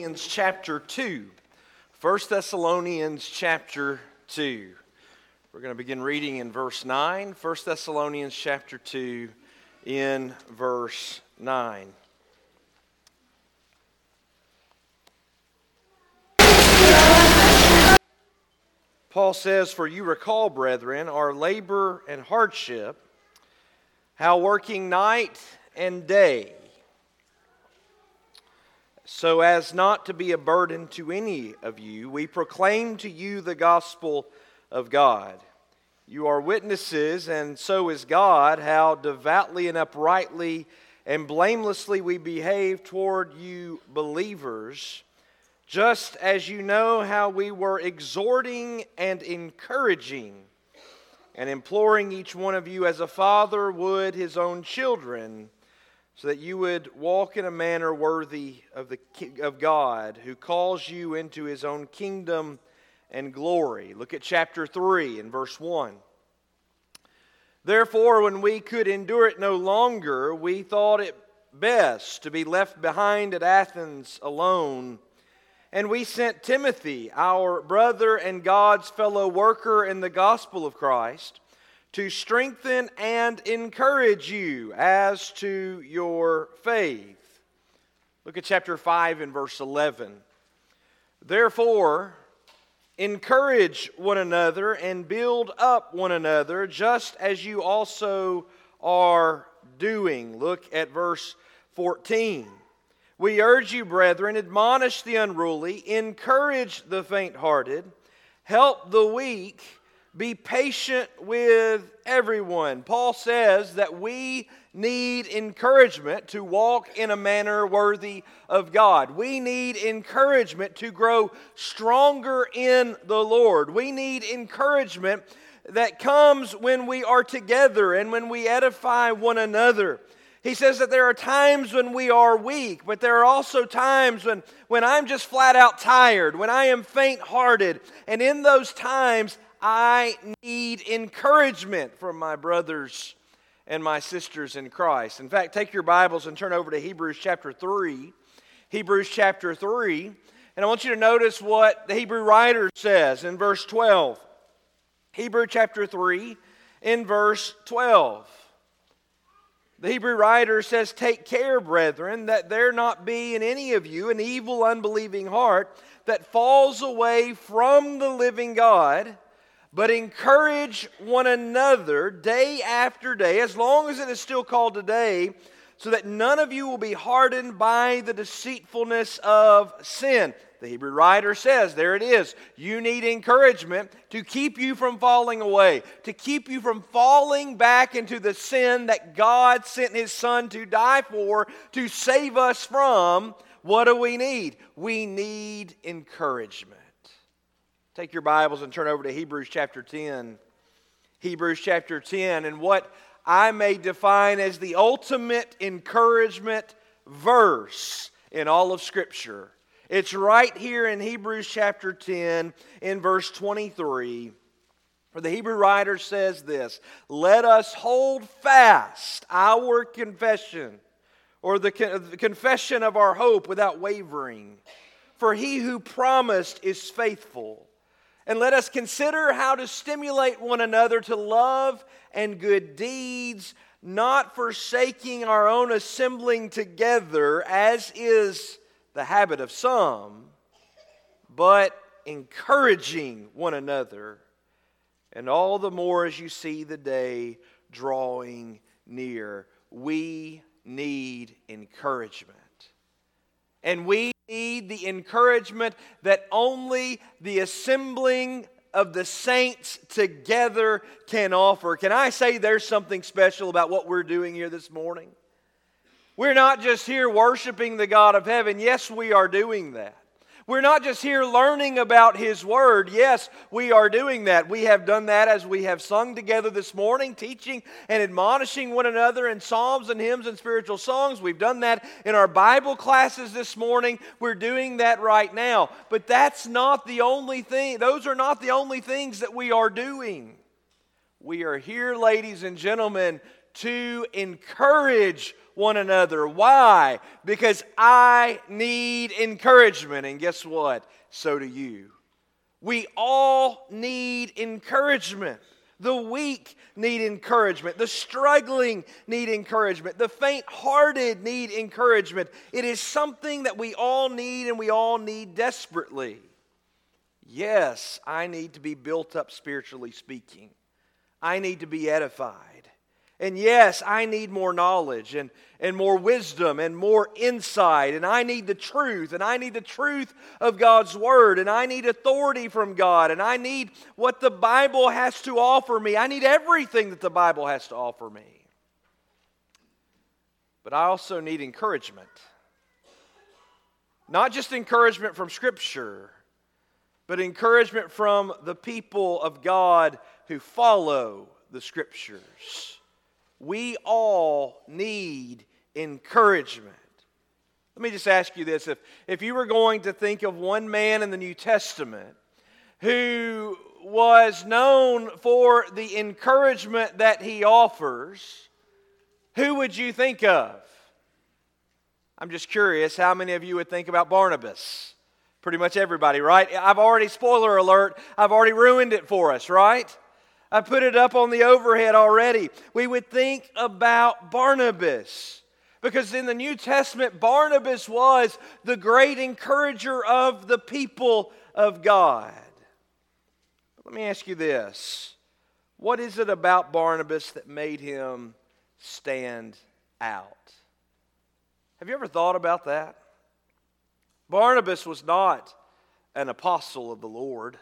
Thessalonians chapter 2. 1 Thessalonians chapter 2. We're going to begin reading in verse 9. 1 Thessalonians chapter 2 in verse 9. Paul says, For you recall, brethren, our labor and hardship, how working night and day, so as not to be a burden to any of you, we proclaim to you the gospel of God. You are witnesses, and so is God, how devoutly and uprightly and blamelessly we behave toward you believers, just as you know how we were exhorting and encouraging and imploring each one of you as a father would his own children so that you would walk in a manner worthy of, the, of God who calls you into his own kingdom and glory. Look at chapter 3 and verse 1. Therefore, when we could endure it no longer, we thought it best to be left behind at Athens alone. And we sent Timothy, our brother and God's fellow worker in the gospel of Christ to strengthen and encourage you as to your faith. Look at chapter 5 and verse 11. Therefore, encourage one another and build up one another, just as you also are doing. Look at verse 14. We urge you, brethren, admonish the unruly, encourage the faint hearted, help the weak be patient with everyone. Paul says that we need encouragement to walk in a manner worthy of God. We need encouragement to grow stronger in the Lord. We need encouragement that comes when we are together and when we edify one another. He says that there are times when we are weak, but there are also times when, when I'm just flat out tired, when I am faint hearted. And in those times, I need encouragement from my brothers and my sisters in Christ. In fact, take your Bibles and turn over to Hebrews chapter 3. Hebrews chapter 3. And I want you to notice what the Hebrew writer says in verse 12. Hebrew chapter 3 in verse 12. The Hebrew writer says, Take care, brethren, that there not be in any of you an evil, unbelieving heart that falls away from the living God but encourage one another day after day, as long as it is still called today, so that none of you will be hardened by the deceitfulness of sin. The Hebrew writer says, there it is. You need encouragement to keep you from falling away, to keep you from falling back into the sin that God sent His Son to die for, to save us from. What do we need? We need encouragement. Take your Bibles and turn over to Hebrews chapter 10. Hebrews chapter 10, and what I may define as the ultimate encouragement verse in all of Scripture. It's right here in Hebrews chapter 10, in verse 23. For the Hebrew writer says this Let us hold fast our confession, or the, the confession of our hope without wavering. For he who promised is faithful. And let us consider how to stimulate one another to love and good deeds, not forsaking our own assembling together, as is the habit of some, but encouraging one another, and all the more as you see the day drawing near. We need encouragement. And we need the encouragement that only the assembling of the saints together can offer. Can I say there's something special about what we're doing here this morning? We're not just here worshiping the God of heaven. Yes, we are doing that. We're not just here learning about His Word. Yes, we are doing that. We have done that as we have sung together this morning, teaching and admonishing one another in psalms and hymns and spiritual songs. We've done that in our Bible classes this morning. We're doing that right now. But that's not the only thing, those are not the only things that we are doing. We are here, ladies and gentlemen, to encourage one another. Why? Because I need encouragement. And guess what? So do you. We all need encouragement. The weak need encouragement. The struggling need encouragement. The faint hearted need encouragement. It is something that we all need and we all need desperately. Yes, I need to be built up spiritually speaking. I need to be edified. And yes, I need more knowledge and, and more wisdom and more insight. And I need the truth. And I need the truth of God's Word. And I need authority from God. And I need what the Bible has to offer me. I need everything that the Bible has to offer me. But I also need encouragement. Not just encouragement from Scripture, but encouragement from the people of God who follow the Scriptures. We all need encouragement. Let me just ask you this if, if you were going to think of one man in the New Testament who was known for the encouragement that he offers, who would you think of? I'm just curious how many of you would think about Barnabas? Pretty much everybody, right? I've already, spoiler alert, I've already ruined it for us, right? I put it up on the overhead already. We would think about Barnabas. Because in the New Testament, Barnabas was the great encourager of the people of God. Let me ask you this What is it about Barnabas that made him stand out? Have you ever thought about that? Barnabas was not an apostle of the Lord.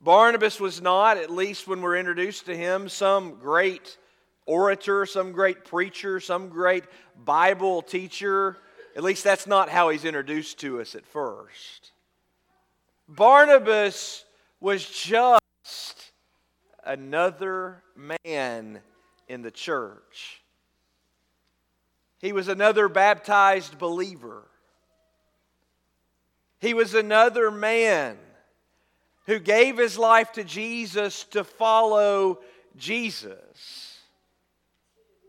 Barnabas was not, at least when we're introduced to him, some great orator, some great preacher, some great Bible teacher. At least that's not how he's introduced to us at first. Barnabas was just another man in the church. He was another baptized believer. He was another man who gave his life to Jesus to follow Jesus.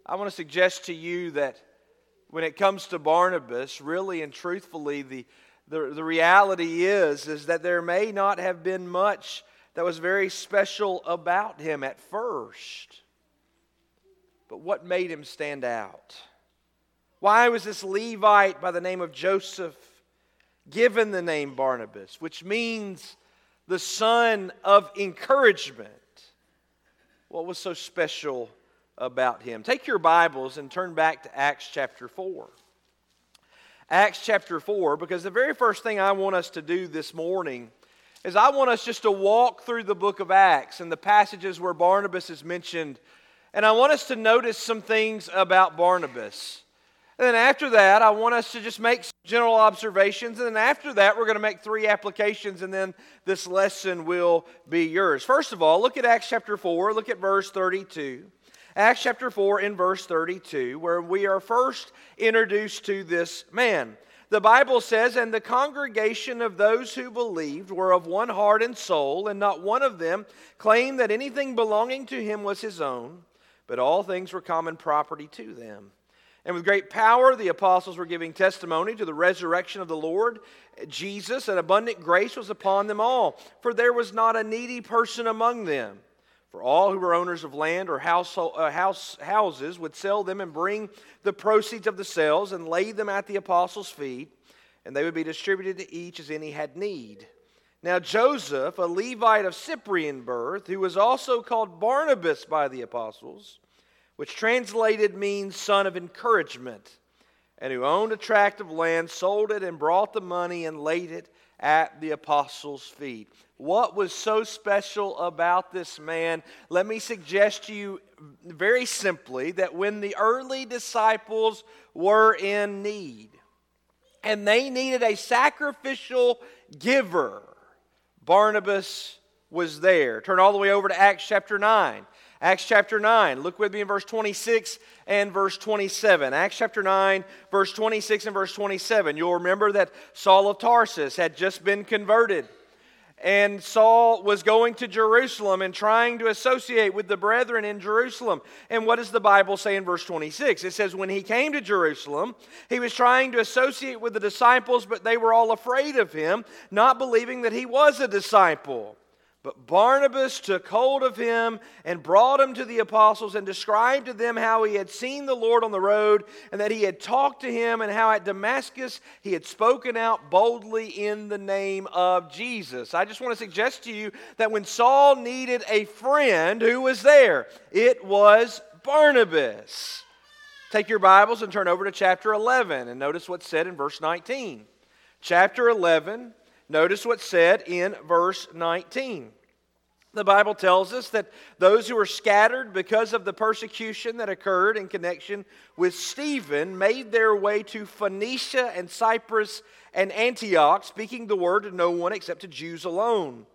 I want to suggest to you that when it comes to Barnabas, really and truthfully, the, the, the reality is, is that there may not have been much that was very special about him at first. But what made him stand out? Why was this Levite by the name of Joseph given the name Barnabas, which means the son of encouragement. What was so special about him? Take your Bibles and turn back to Acts chapter 4. Acts chapter 4, because the very first thing I want us to do this morning is I want us just to walk through the book of Acts and the passages where Barnabas is mentioned. And I want us to notice some things about Barnabas. And then after that, I want us to just make general observations. And then after that, we're going to make three applications, and then this lesson will be yours. First of all, look at Acts chapter 4, look at verse 32. Acts chapter 4 in verse 32, where we are first introduced to this man. The Bible says, And the congregation of those who believed were of one heart and soul, and not one of them claimed that anything belonging to him was his own, but all things were common property to them. And with great power, the apostles were giving testimony to the resurrection of the Lord Jesus, and abundant grace was upon them all. For there was not a needy person among them. For all who were owners of land or household, uh, house, houses would sell them and bring the proceeds of the sales and lay them at the apostles' feet, and they would be distributed to each as any had need. Now, Joseph, a Levite of Cyprian birth, who was also called Barnabas by the apostles, which translated means son of encouragement, and who owned a tract of land, sold it, and brought the money and laid it at the apostles' feet. What was so special about this man? Let me suggest to you very simply that when the early disciples were in need and they needed a sacrificial giver, Barnabas was there. Turn all the way over to Acts chapter 9. Acts chapter 9. Look with me in verse 26 and verse 27. Acts chapter 9, verse 26 and verse 27. You'll remember that Saul of Tarsus had just been converted. and Saul was going to Jerusalem and trying to associate with the brethren in Jerusalem. And what does the Bible say in verse 26? It says, When he came to Jerusalem, he was trying to associate with the disciples, but they were all afraid of him, not believing that he was a disciple. But Barnabas took hold of him and brought him to the apostles and described to them how he had seen the Lord on the road and that he had talked to him and how at Damascus he had spoken out boldly in the name of Jesus. I just want to suggest to you that when Saul needed a friend, who was there? It was Barnabas. Take your Bibles and turn over to chapter 11 and notice what's said in verse 19. Chapter 11 Notice what's said in verse 19. The Bible tells us that those who were scattered because of the persecution that occurred in connection with Stephen made their way to Phoenicia and Cyprus and Antioch, speaking the word to no one except to Jews alone.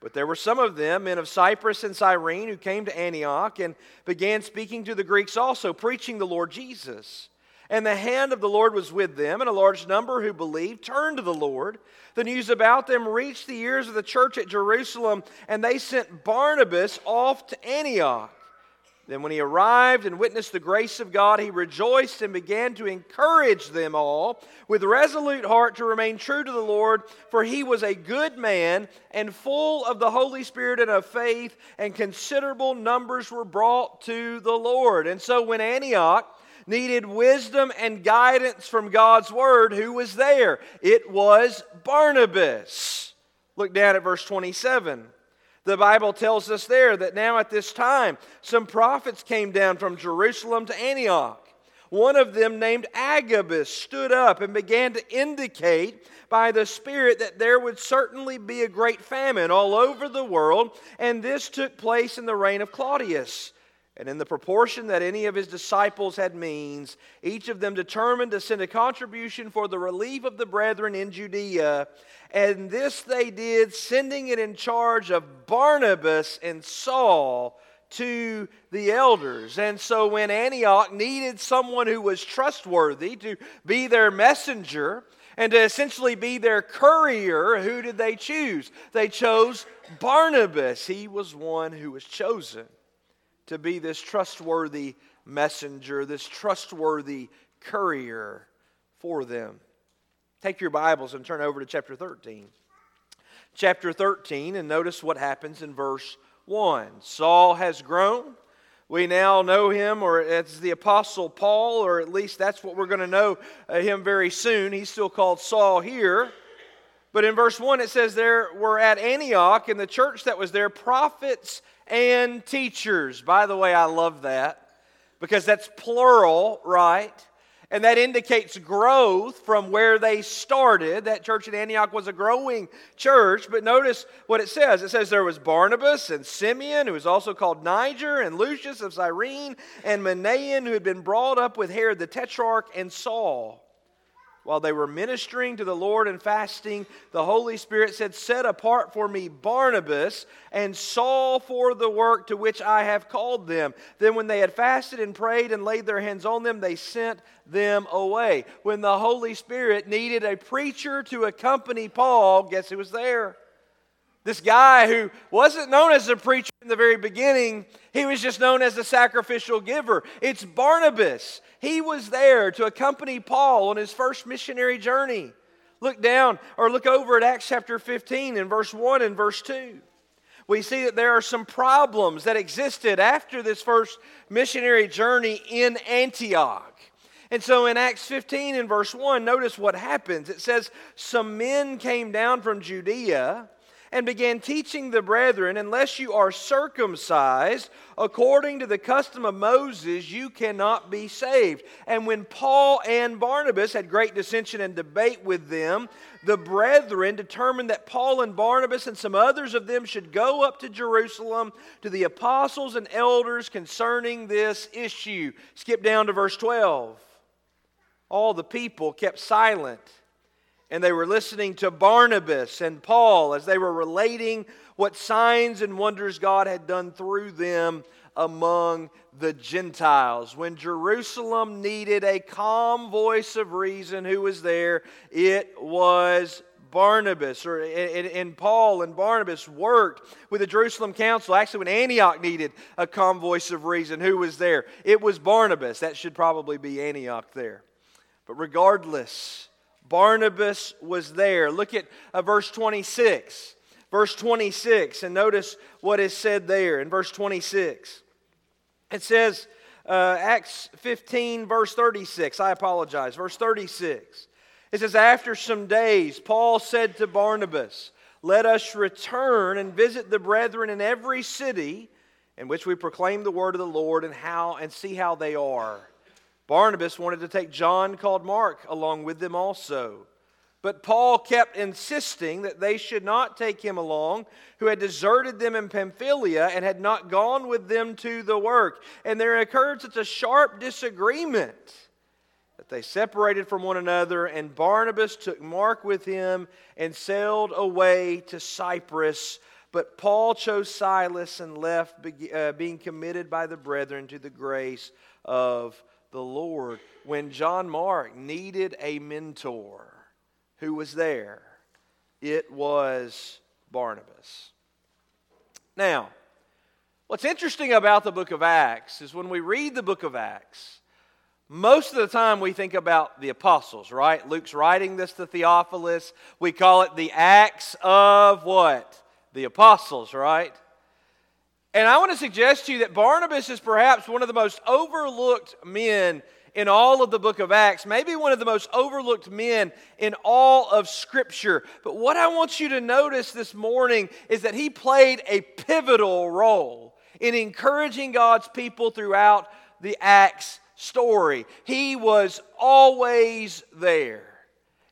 But there were some of them, men of Cyprus and Cyrene, who came to Antioch and began speaking to the Greeks also, preaching the Lord Jesus. And the hand of the Lord was with them, and a large number who believed turned to the Lord. The news about them reached the ears of the church at Jerusalem, and they sent Barnabas off to Antioch. Then, when he arrived and witnessed the grace of God, he rejoiced and began to encourage them all with resolute heart to remain true to the Lord, for he was a good man and full of the Holy Spirit and of faith, and considerable numbers were brought to the Lord. And so, when Antioch needed wisdom and guidance from God's word, who was there? It was Barnabas. Look down at verse 27. The Bible tells us there that now at this time, some prophets came down from Jerusalem to Antioch. One of them, named Agabus, stood up and began to indicate by the Spirit that there would certainly be a great famine all over the world, and this took place in the reign of Claudius. And in the proportion that any of his disciples had means, each of them determined to send a contribution for the relief of the brethren in Judea. And this they did, sending it in charge of Barnabas and Saul to the elders. And so when Antioch needed someone who was trustworthy to be their messenger, and to essentially be their courier, who did they choose? They chose Barnabas. He was one who was chosen to be this trustworthy messenger, this trustworthy courier for them. Take your Bibles and turn over to chapter 13. Chapter 13, and notice what happens in verse 1. Saul has grown. We now know him, or as the Apostle Paul, or at least that's what we're going to know uh, him very soon. He's still called Saul here. But in verse 1, it says there were at Antioch, in the church that was there, prophets and teachers. By the way, I love that because that's plural, right? And that indicates growth from where they started. That church in Antioch was a growing church. But notice what it says it says there was Barnabas and Simeon, who was also called Niger, and Lucius of Cyrene, and Manaen, who had been brought up with Herod the Tetrarch, and Saul. While they were ministering to the Lord and fasting, the Holy Spirit said, Set apart for me Barnabas and Saul for the work to which I have called them. Then, when they had fasted and prayed and laid their hands on them, they sent them away. When the Holy Spirit needed a preacher to accompany Paul, guess who was there? This guy who wasn't known as a preacher in the very beginning, he was just known as a sacrificial giver. It's Barnabas. He was there to accompany Paul on his first missionary journey. Look down or look over at Acts chapter 15 in verse 1 and verse 2. We see that there are some problems that existed after this first missionary journey in Antioch. And so in Acts 15 in verse 1, notice what happens. It says, Some men came down from Judea and began teaching the brethren, unless you are circumcised according to the custom of Moses, you cannot be saved. And when Paul and Barnabas had great dissension and debate with them, the brethren determined that Paul and Barnabas and some others of them should go up to Jerusalem to the apostles and elders concerning this issue. Skip down to verse 12. All the people kept silent and they were listening to Barnabas and Paul as they were relating what signs and wonders God had done through them among the Gentiles. When Jerusalem needed a calm voice of reason, who was there? It was Barnabas, or and Paul and Barnabas worked with the Jerusalem council. Actually, when Antioch needed a calm voice of reason, who was there? It was Barnabas. That should probably be Antioch there. But regardless, Barnabas was there. Look at uh, verse 26. Verse 26, and notice what is said there in verse 26. It says, uh, Acts 15, verse 36. I apologize. Verse 36. It says, After some days, Paul said to Barnabas, Let us return and visit the brethren in every city in which we proclaim the word of the Lord and how and see how they are. Barnabas wanted to take John called Mark along with them also. But Paul kept insisting that they should not take him along, who had deserted them in Pamphylia and had not gone with them to the work. And there occurred such a sharp disagreement that they separated from one another, and Barnabas took Mark with him and sailed away to Cyprus. But Paul chose Silas and left, uh, being committed by the brethren to the grace of the Lord. When John Mark needed a mentor, who was there? It was Barnabas. Now, what's interesting about the book of Acts is when we read the book of Acts, most of the time we think about the apostles, right? Luke's writing this to Theophilus. We call it the Acts of what? The apostles, right? And I want to suggest to you that Barnabas is perhaps one of the most overlooked men in all of the book of Acts, maybe one of the most overlooked men in all of Scripture. But what I want you to notice this morning is that he played a pivotal role in encouraging God's people throughout the Acts story. He was always there.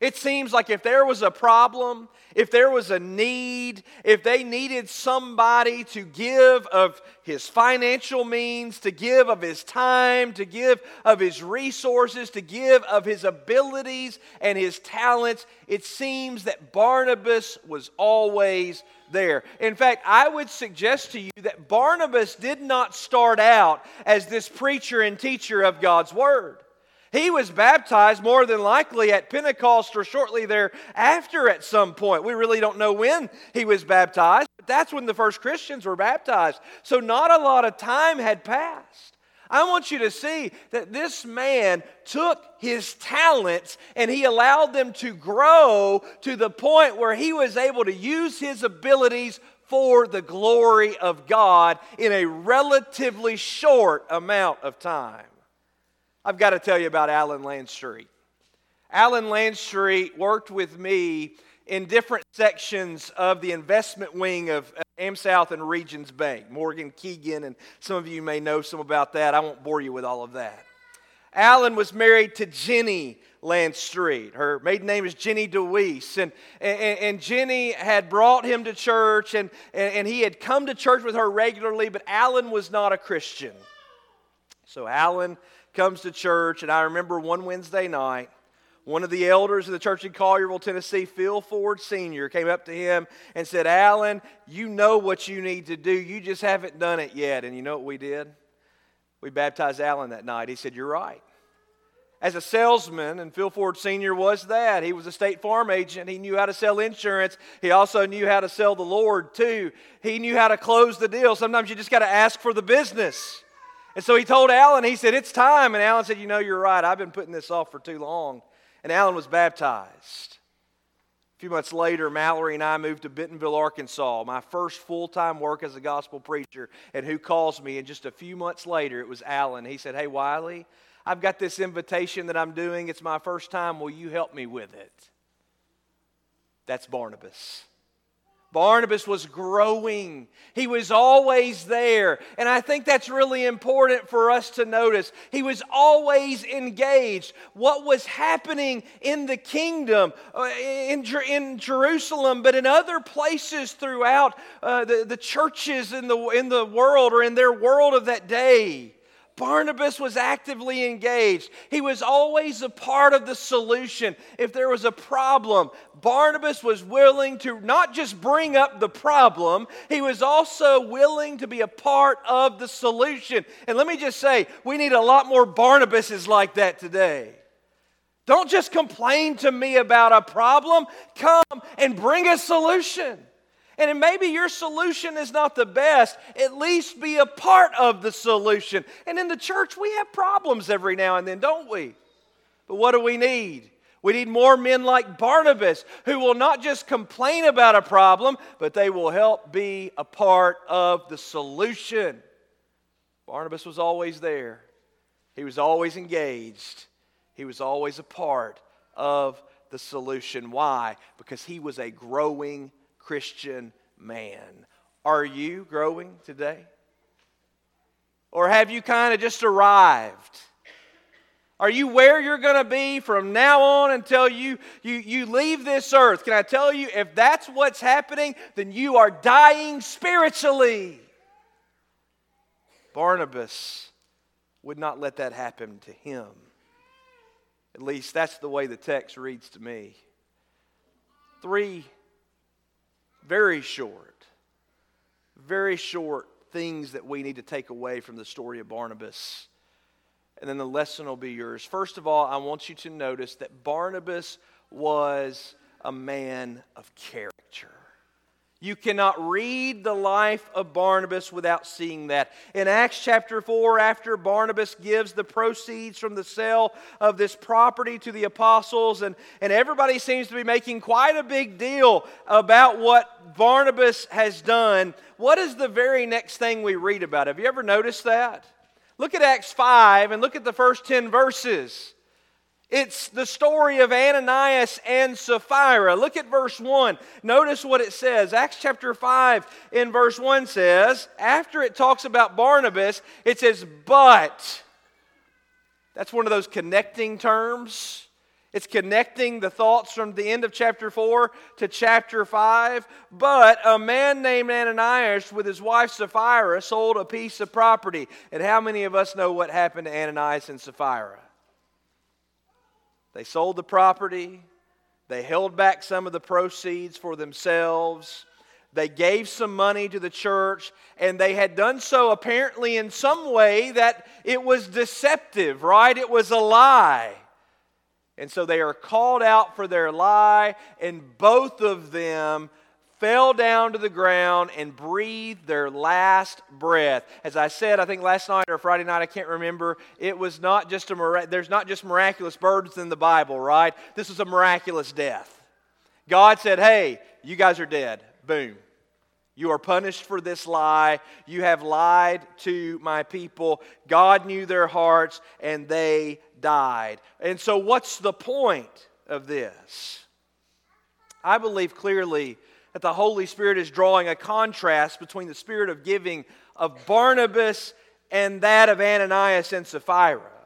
It seems like if there was a problem, if there was a need, if they needed somebody to give of his financial means, to give of his time, to give of his resources, to give of his abilities and his talents, it seems that Barnabas was always there. In fact, I would suggest to you that Barnabas did not start out as this preacher and teacher of God's Word. He was baptized more than likely at Pentecost or shortly thereafter at some point. We really don't know when he was baptized, but that's when the first Christians were baptized. So not a lot of time had passed. I want you to see that this man took his talents and he allowed them to grow to the point where he was able to use his abilities for the glory of God in a relatively short amount of time. I've got to tell you about Alan Landstreet. Alan Landstreet worked with me in different sections of the investment wing of AmSouth and Regions Bank, Morgan Keegan, and some of you may know some about that. I won't bore you with all of that. Alan was married to Jenny Landstreet. Her maiden name is Jenny DeWeese. And, and, and Jenny had brought him to church, and, and, and he had come to church with her regularly, but Alan was not a Christian. So Alan comes to church, and I remember one Wednesday night, one of the elders of the church in Collierville, Tennessee, Phil Ford Sr., came up to him and said, Alan, you know what you need to do. You just haven't done it yet. And you know what we did? We baptized Alan that night. He said, You're right. As a salesman, and Phil Ford Sr. was that. He was a state farm agent. He knew how to sell insurance. He also knew how to sell the Lord, too. He knew how to close the deal. Sometimes you just got to ask for the business. And so he told Alan, he said, It's time. And Alan said, You know, you're right. I've been putting this off for too long. And Alan was baptized. A few months later, Mallory and I moved to Bentonville, Arkansas, my first full time work as a gospel preacher. And who calls me? And just a few months later, it was Alan. He said, Hey, Wiley, I've got this invitation that I'm doing. It's my first time. Will you help me with it? That's Barnabas. Barnabas was growing. He was always there. And I think that's really important for us to notice. He was always engaged. What was happening in the kingdom, uh, in, Jerusalem, but in other places throughout uh, the, the churches in the, in the world or in their world of that day. Barnabas was actively engaged. He was always a part of the solution. If there was a problem, Barnabas was willing to not just bring up the problem, he was also willing to be a part of the solution. And let me just say, we need a lot more Barnabases like that today. Don't just complain to me about a problem. Come and bring a solution. And maybe your solution is not the best, at least be a part of the solution. And in the church, we have problems every now and then, don't we? But what do we need? We need more men like Barnabas who will not just complain about a problem, but they will help be a part of the solution. Barnabas was always there, he was always engaged. He was always a part of the solution. Why? Because he was a growing Christian man. Are you growing today? Or have you kind of just arrived? Are you where you're going to be from now on until you, you, you leave this earth? Can I tell you, if that's what's happening, then you are dying spiritually. Barnabas would not let that happen to him. At least that's the way the text reads to me. Three very short, very short things that we need to take away from the story of Barnabas. And then the lesson will be yours. First of all, I want you to notice that Barnabas was a man of character. You cannot read the life of Barnabas without seeing that. In Acts chapter 4, after Barnabas gives the proceeds from the sale of this property to the apostles, and, and everybody seems to be making quite a big deal about what Barnabas has done, what is the very next thing we read about? Have you ever noticed that? Look at Acts 5 and look at the first 10 verses. It's the story of Ananias and Sapphira. Look at verse 1. Notice what it says. Acts chapter 5 in verse 1 says, after it talks about Barnabas, it says, but. That's one of those connecting terms. It's connecting the thoughts from the end of chapter 4 to chapter 5. But a man named Ananias with his wife Sapphira sold a piece of property. And how many of us know what happened to Ananias and Sapphira? They sold the property, they held back some of the proceeds for themselves. They gave some money to the church, and they had done so apparently in some way that it was deceptive, right? It was a lie. And so they are called out for their lie, and both of them fell down to the ground and breathed their last breath. As I said, I think last night or Friday night, I can't remember, it was not just a there's not just miraculous births in the Bible, right? This was a miraculous death. God said, "Hey, you guys are dead." Boom. You are punished for this lie. You have lied to my people. God knew their hearts and they died. And so, what's the point of this? I believe clearly that the Holy Spirit is drawing a contrast between the spirit of giving of Barnabas and that of Ananias and Sapphira.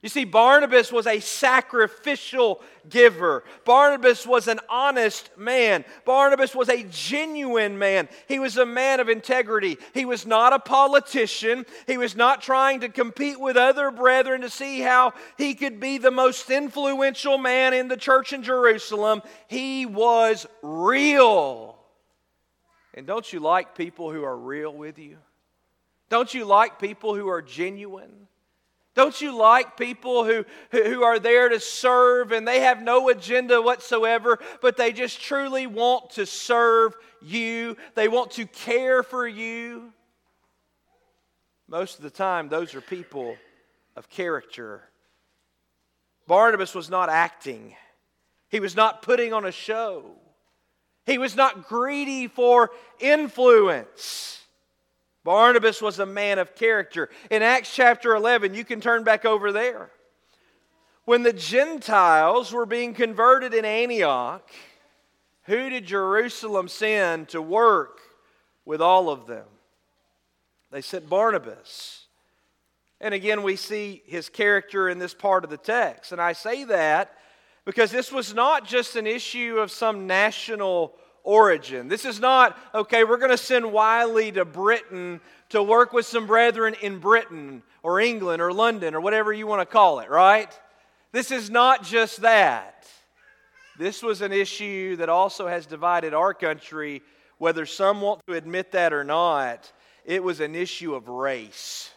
You see, Barnabas was a sacrificial giver. Barnabas was an honest man. Barnabas was a genuine man. He was a man of integrity. He was not a politician. He was not trying to compete with other brethren to see how he could be the most influential man in the church in Jerusalem. He was real. And don't you like people who are real with you? Don't you like people who are genuine? Don't you like people who, who are there to serve and they have no agenda whatsoever, but they just truly want to serve you? They want to care for you? Most of the time, those are people of character. Barnabas was not acting, he was not putting on a show, he was not greedy for influence. Barnabas was a man of character. In Acts chapter 11, you can turn back over there. When the Gentiles were being converted in Antioch, who did Jerusalem send to work with all of them? They sent Barnabas. And again, we see his character in this part of the text. And I say that because this was not just an issue of some national origin. This is not, okay, we're going to send Wiley to Britain to work with some brethren in Britain or England or London or whatever you want to call it, right? This is not just that. This was an issue that also has divided our country, whether some want to admit that or not. It was an issue of race.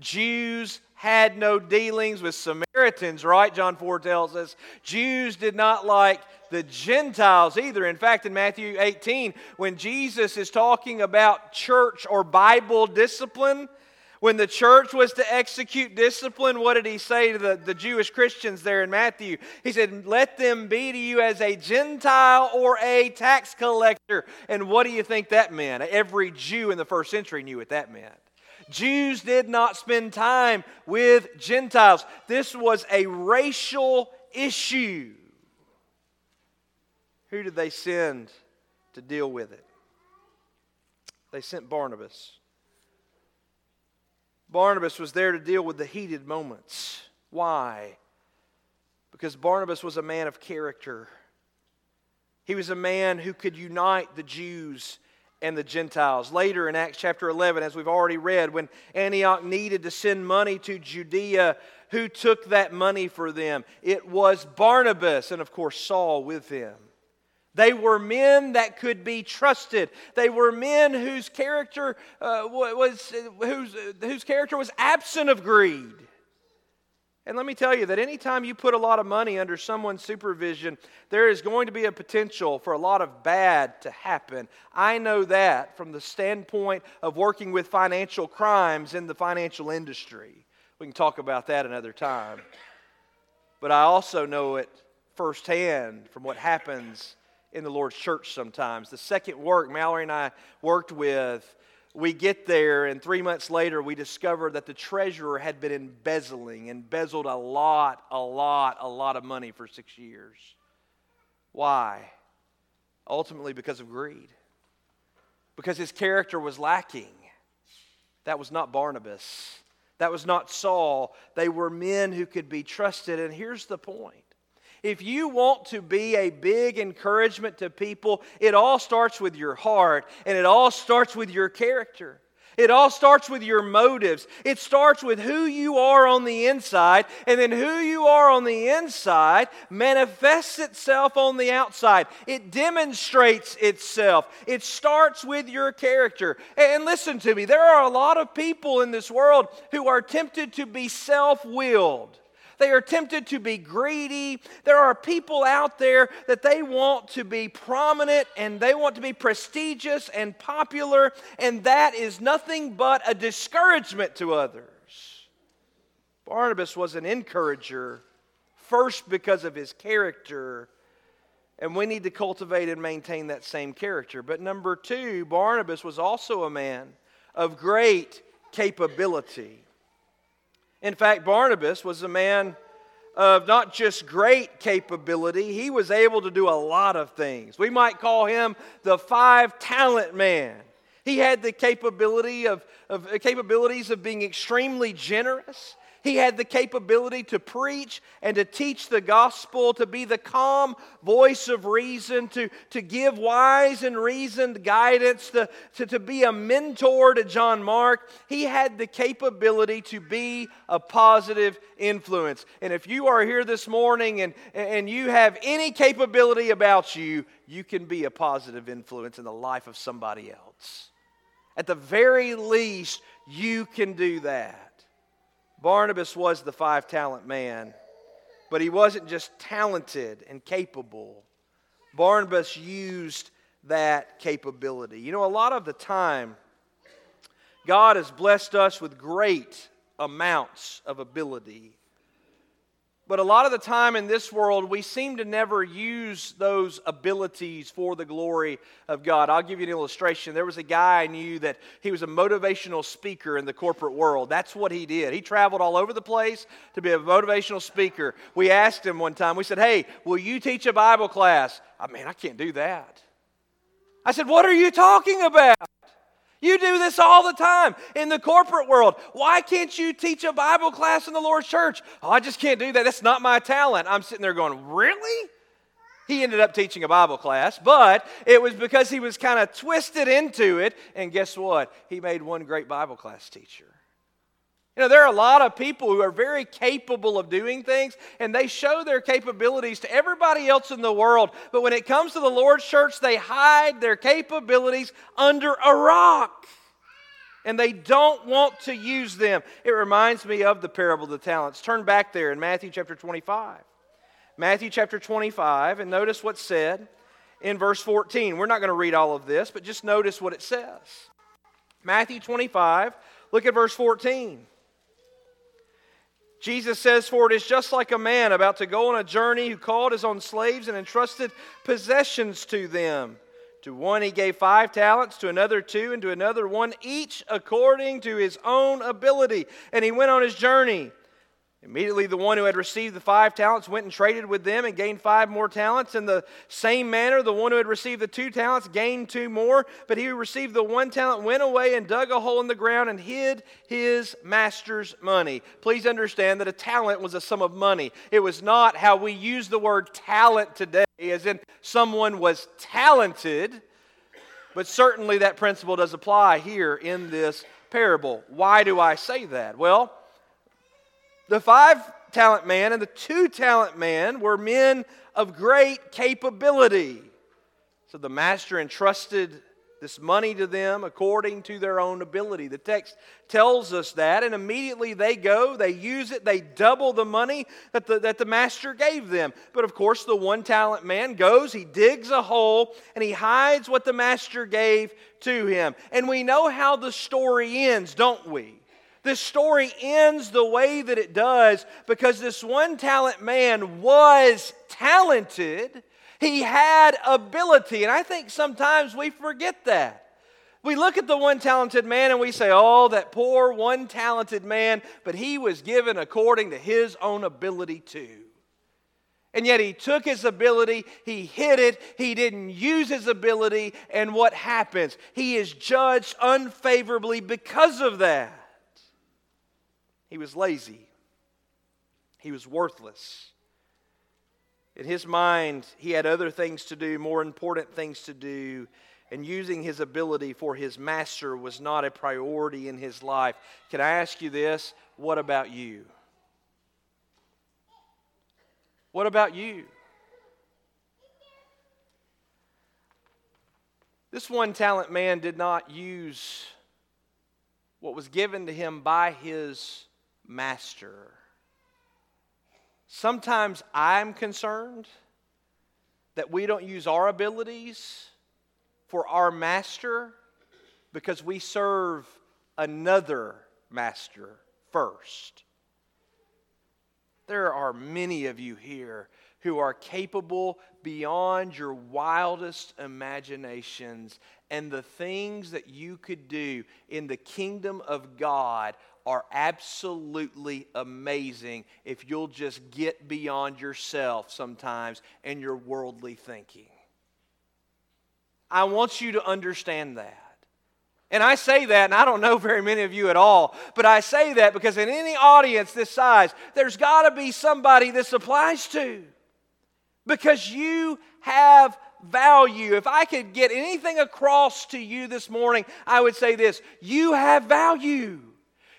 Jews had no dealings with Samaritans, right? John 4 tells us. Jews did not like the Gentiles either. In fact, in Matthew 18, when Jesus is talking about church or Bible discipline, when the church was to execute discipline, what did he say to the, the Jewish Christians there in Matthew? He said, Let them be to you as a Gentile or a tax collector. And what do you think that meant? Every Jew in the first century knew what that meant. Jews did not spend time with Gentiles. This was a racial issue. Who did they send to deal with it? They sent Barnabas. Barnabas was there to deal with the heated moments. Why? Because Barnabas was a man of character. He was a man who could unite the Jews and the Gentiles. Later in Acts chapter 11, as we've already read, when Antioch needed to send money to Judea, who took that money for them? It was Barnabas, and of course, Saul with him. They were men that could be trusted. They were men whose character uh, was whose, whose character was absent of greed. And let me tell you that anytime you put a lot of money under someone's supervision, there is going to be a potential for a lot of bad to happen. I know that from the standpoint of working with financial crimes in the financial industry. We can talk about that another time. But I also know it firsthand from what happens in the Lord's church sometimes. The second work Mallory and I worked with we get there, and three months later, we discover that the treasurer had been embezzling, embezzled a lot, a lot, a lot of money for six years. Why? Ultimately, because of greed. Because his character was lacking. That was not Barnabas. That was not Saul. They were men who could be trusted. And here's the point if you want to be a big encouragement to people, it all starts with your heart and it all starts with your character. It all starts with your motives. It starts with who you are on the inside, and then who you are on the inside manifests itself on the outside. It demonstrates itself. It starts with your character. And listen to me, there are a lot of people in this world who are tempted to be self willed. They are tempted to be greedy. There are people out there that they want to be prominent and they want to be prestigious and popular, and that is nothing but a discouragement to others. Barnabas was an encourager, first because of his character, and we need to cultivate and maintain that same character. But number two, Barnabas was also a man of great capability. In fact, Barnabas was a man of not just great capability, he was able to do a lot of things. We might call him the five talent man. He had the capability of, of capabilities of being extremely generous. He had the capability to preach and to teach the gospel, to be the calm voice of reason, to, to give wise and reasoned guidance, to, to, to be a mentor to John Mark. He had the capability to be a positive influence. And if you are here this morning and, and you have any capability about you, you can be a positive influence in the life of somebody else. At the very least, you can do that. Barnabas was the five talent man, but he wasn't just talented and capable. Barnabas used that capability. You know, a lot of the time, God has blessed us with great amounts of ability. But a lot of the time in this world, we seem to never use those abilities for the glory of God. I'll give you an illustration. There was a guy I knew that he was a motivational speaker in the corporate world. That's what he did. He traveled all over the place to be a motivational speaker. We asked him one time, we said, Hey, will you teach a Bible class? I mean, I can't do that. I said, What are you talking about? You do this all the time in the corporate world. Why can't you teach a Bible class in the Lord's church? Oh, I just can't do that. That's not my talent. I'm sitting there going, Really? He ended up teaching a Bible class, but it was because he was kind of twisted into it. And guess what? He made one great Bible class teacher. You know, there are a lot of people who are very capable of doing things, and they show their capabilities to everybody else in the world. But when it comes to the Lord's church, they hide their capabilities under a rock. and they don't want to use them. It reminds me of the parable of the talents. Turn back there in Matthew chapter 25. Matthew chapter 25, and notice what's said in verse 14. We're not going to read all of this, but just notice what it says. Matthew 25, look at verse 14. Jesus says, For it is just like a man about to go on a journey who called his own slaves and entrusted possessions to them. To one he gave five talents, to another two, and to another one, each according to his own ability. And he went on his journey. Immediately, the one who had received the five talents went and traded with them and gained five more talents. In the same manner, the one who had received the two talents gained two more. But he who received the one talent went away and dug a hole in the ground and hid his master's money. Please understand that a talent was a sum of money. It was not how we use the word talent today, as in someone was talented. But certainly that principle does apply here in this parable. Why do I say that? Well, the five talent man and the two talent man were men of great capability. So the master entrusted this money to them according to their own ability. The text tells us that, and immediately they go, they use it, they double the money that the, that the master gave them. But of course, the one talent man goes, he digs a hole, and he hides what the master gave to him. And we know how the story ends, don't we? This story ends the way that it does because this one talent man was talented. He had ability. And I think sometimes we forget that. We look at the one talented man and we say, oh, that poor one talented man, but he was given according to his own ability too. And yet he took his ability, he hid it, he didn't use his ability, and what happens? He is judged unfavorably because of that. He was lazy. He was worthless. In his mind, he had other things to do, more important things to do, and using his ability for his master was not a priority in his life. Can I ask you this? What about you? What about you? This one talent man did not use what was given to him by his master. Sometimes I'm concerned that we don't use our abilities for our master because we serve another master first. There are many of you here who are capable beyond your wildest imaginations, and the things that you could do in the kingdom of God are absolutely amazing if you'll just get beyond yourself sometimes and your worldly thinking. I want you to understand that. And I say that, and I don't know very many of you at all, but I say that because in any audience this size, there's got to be somebody this applies to. Because you have value. If I could get anything across to you this morning, I would say this you have value.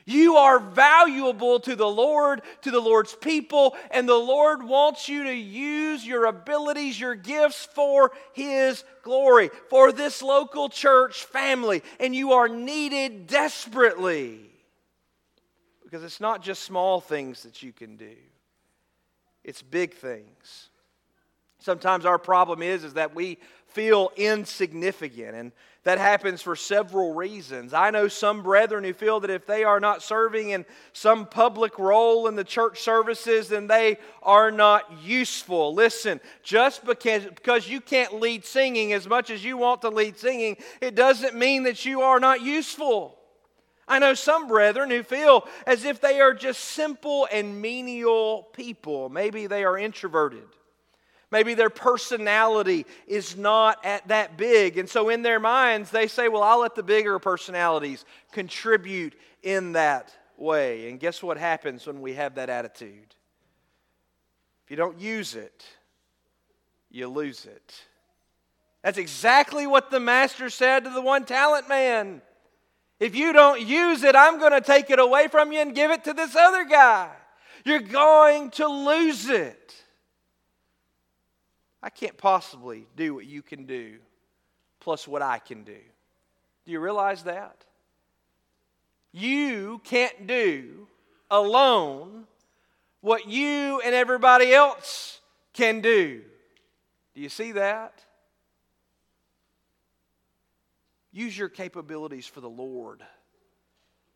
You are valuable to the Lord, to the Lord's people, and the Lord wants you to use your abilities, your gifts for His glory, for this local church family. And you are needed desperately. Because it's not just small things that you can do, it's big things. Sometimes our problem is, is that we feel insignificant. And that happens for several reasons. I know some brethren who feel that if they are not serving in some public role in the church services, then they are not useful. Listen, just because, because you can't lead singing as much as you want to lead singing, it doesn't mean that you are not useful. I know some brethren who feel as if they are just simple and menial people. Maybe they are introverted. Maybe their personality is not at that big. And so in their minds, they say, well, I'll let the bigger personalities contribute in that way. And guess what happens when we have that attitude? If you don't use it, you lose it. That's exactly what the master said to the one talent man. If you don't use it, I'm going to take it away from you and give it to this other guy. You're going to lose it. I can't possibly do what you can do plus what I can do. Do you realize that? You can't do alone what you and everybody else can do. Do you see that? Use your capabilities for the Lord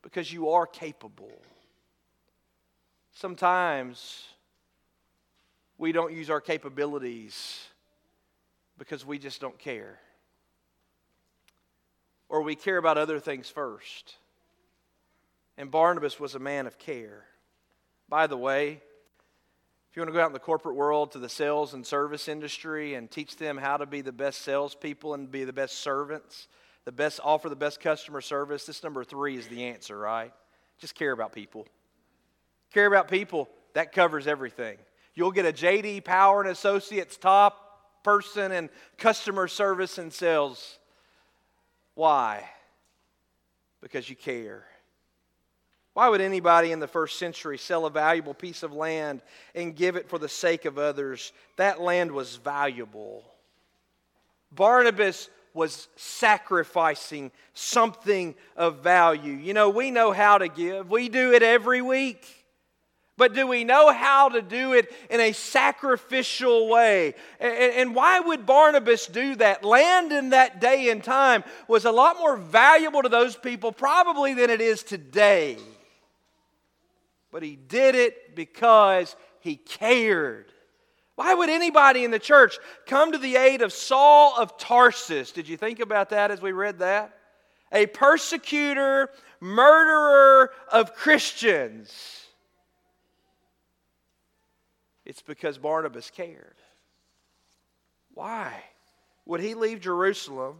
because you are capable. Sometimes we don't use our capabilities because we just don't care. Or we care about other things first. And Barnabas was a man of care. By the way, if you want to go out in the corporate world to the sales and service industry and teach them how to be the best salespeople and be the best servants, the best offer the best customer service, this number three is the answer, right? Just care about people. Care about people, that covers everything. You'll get a JD Power and Associates top person in customer service and sales. Why? Because you care. Why would anybody in the first century sell a valuable piece of land and give it for the sake of others? That land was valuable. Barnabas was sacrificing something of value. You know, we know how to give, we do it every week. But do we know how to do it in a sacrificial way? And, why would Barnabas do that? Land in that day and time was a lot more valuable to those people, probably, than it is today. But he did it because he cared. Why would anybody in the church come to the aid of Saul of Tarsus? Did you think about that as we read that? A persecutor, murderer of Christians. It's because Barnabas cared. Why would he leave Jerusalem,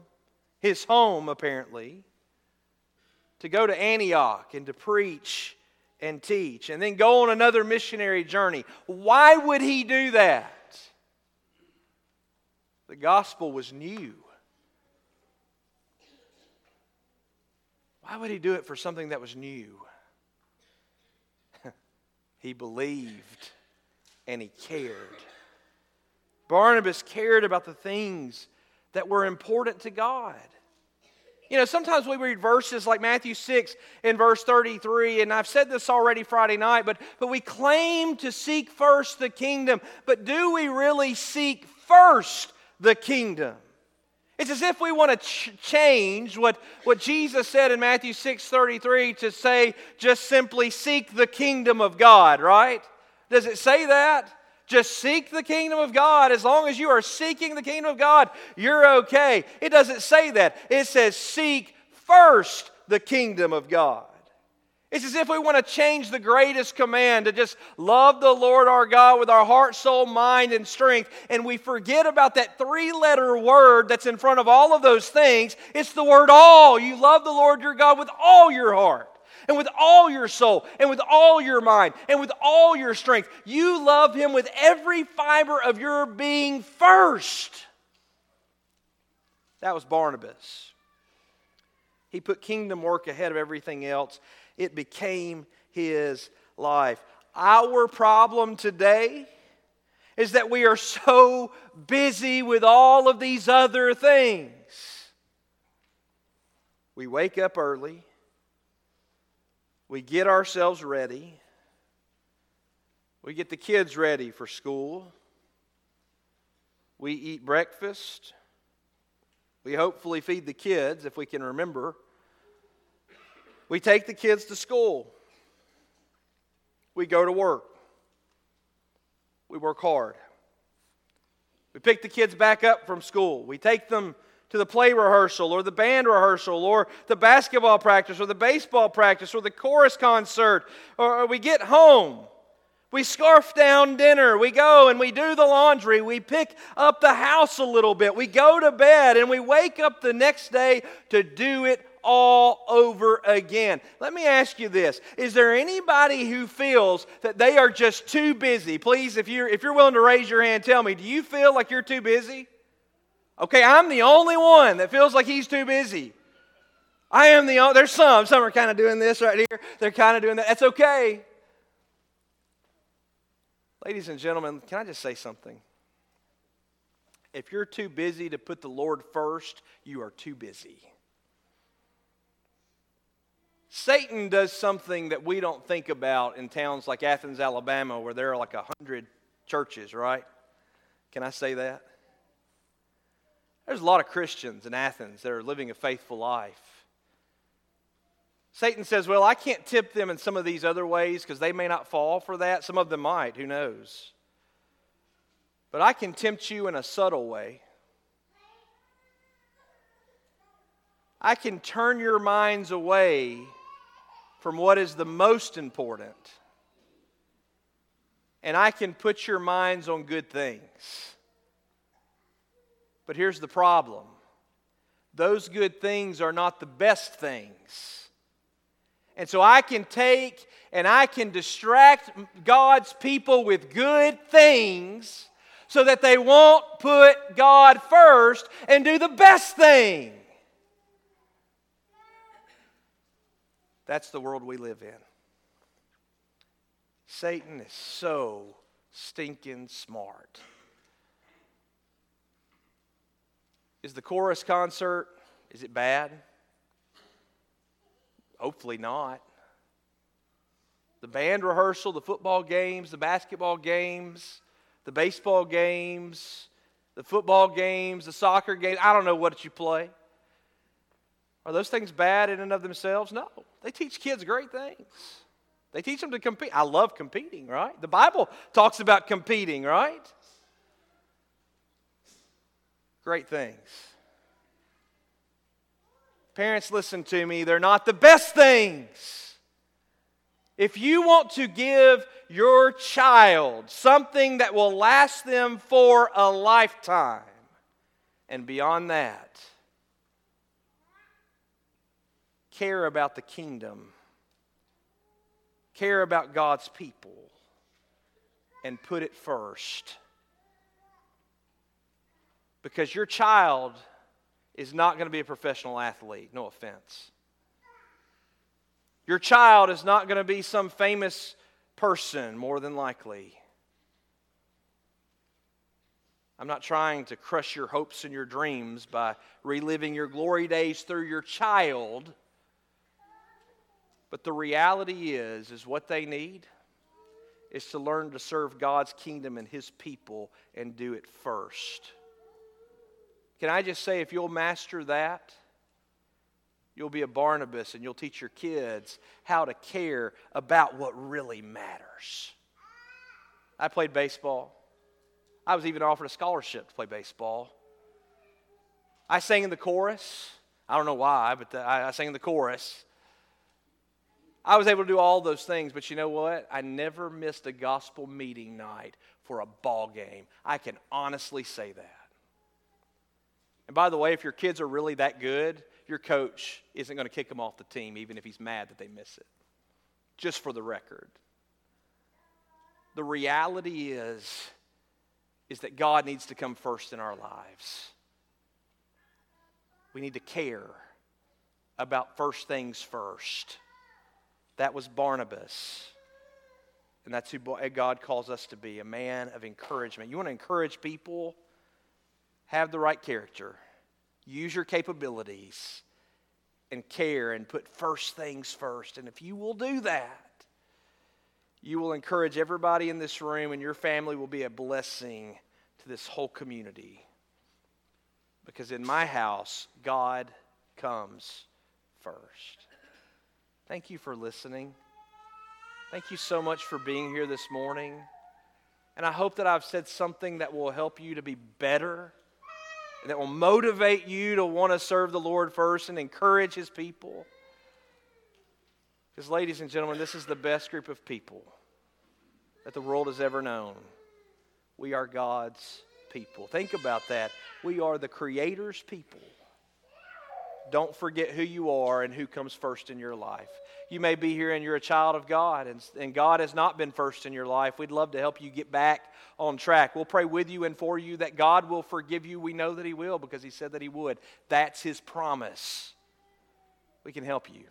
his home apparently, to go to Antioch and to preach and teach and then go on another missionary journey. Why would he do that? The gospel was new. Why would he do it for something that was new? he believed and he cared. Barnabas cared about the things that were important to God. You know, sometimes we read verses like Matthew 6 and verse 33, and I've said this already Friday night, but, but we claim to seek first the kingdom, but do we really seek first the kingdom? It's as if we want to ch- change what, what Jesus said in Matthew 6 33 to say, just simply seek the kingdom of God, right? Does it say that? Just seek the kingdom of God. As long as you are seeking the kingdom of God, you're okay. It doesn't say that. It says seek first the kingdom of God. It's as if we want to change the greatest command to just love the Lord our God with our heart, soul, mind, and strength, and we forget about that three letter word that's in front of all of those things. It's the word all. You love the Lord your God with all your heart and with all your soul and with all your mind and with all your strength. You love Him with every fiber of your being first. That was Barnabas. He put kingdom work ahead of everything else, it became his life. Our problem today is that we are so busy with all of these other things. We wake up early we get ourselves ready. We get the kids ready for school. We eat breakfast. We hopefully feed the kids if we can remember. We take the kids to school. We go to work. We work hard. We pick the kids back up from school. We take them to the play rehearsal or the band rehearsal or the basketball practice or the baseball practice or the chorus concert, or we get home. We scarf down dinner. We go and we do the laundry. We pick up the house a little bit. We go to bed and we wake up the next day to do it all over again. Let me ask you this Is there anybody who feels that they are just too busy? Please, if you're, if you're willing to raise your hand, tell me, do you feel like you're too busy? Okay, I'm the only one that feels like he's too busy. I am the only, there's some, some are kind of doing this right here. They're kind of doing that. That's okay. Ladies and gentlemen, can I just say something? If you're too busy to put the Lord first, you are too busy. Satan does something that we don't think about in towns like Athens, Alabama, where there are like a hundred churches, right? Can I say that? There's a lot of Christians in Athens that are living a faithful life. Satan says, Well, I can't tip them in some of these other ways because they may not fall for that. Some of them might, who knows? But I can tempt you in a subtle way. I can turn your minds away from what is the most important. And I can put your minds on good things. But here's the problem those good things are not the best things. And so I can take and I can distract God's people with good things so that they won't put God first and do the best thing. That's the world we live in. Satan is so stinking smart. Is the chorus concert is it bad? Hopefully not. The band rehearsal, the football games, the basketball games, the baseball games, the football games, the soccer games, I don't know what you play. Are those things bad in and of themselves? No. They teach kids great things. They teach them to compete. I love competing, right? The Bible talks about competing, right? Great things. Parents, listen to me. They're not the best things. If you want to give your child something that will last them for a lifetime, and beyond that, care about the kingdom, care about God's people, and put it first. Because your child is not going to be a professional athlete. No offense. Your child is not going to be some famous person, more than likely. I'm not trying to crush your hopes and your dreams by reliving your glory days through your child. But the reality is is what they need is to learn to serve God's kingdom and his people and do it first. Can I just say, if you'll master that, you'll be a Barnabas and you'll teach your kids how to care about what really matters. I played baseball. I was even offered a scholarship to play baseball. I sang in the chorus. I don't know why, but the, I, I sang in the chorus. I was able to do all those things, but you know what? I never missed a gospel meeting night for a ball game. I can honestly say that. And by the way, if your kids are really that good, your coach isn't going to kick them off the team, even if he's mad that they miss it. Just for the record. The reality is, is that God needs to come first in our lives. We need to care about first things first. That was Barnabas. And that's who God calls us to be a man of encouragement. You want to encourage people? Have the right character, use your capabilities, and care and put first things first. And if you will do that, you will encourage everybody in this room, and your family will be a blessing to this whole community. Because in my house, God comes first. Thank you for listening. Thank you so much for being here this morning. And I hope that I've said something that will help you to be better that will motivate you to want to serve the Lord first and encourage His people. Because, ladies and gentlemen, this is the best group of people that the world has ever known. We are God's people. Think about that. We are the Creator's people. Don't forget who you are and who comes first in your life. You may be here and you're a child of God, and, and God has not been first in your life. We'd love to help you get back on track. We'll pray with you and for you that God will forgive you. We know that He will because He said that He would. That's His promise. We can help you.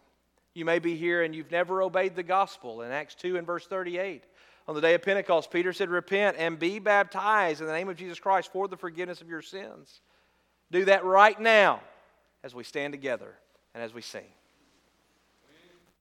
You may be here and you've never obeyed the gospel. In Acts 2 and verse 38, on the day of Pentecost, Peter said, Repent and be baptized in the name of Jesus Christ for the forgiveness of your sins. Do that right now as we stand together and as we sing.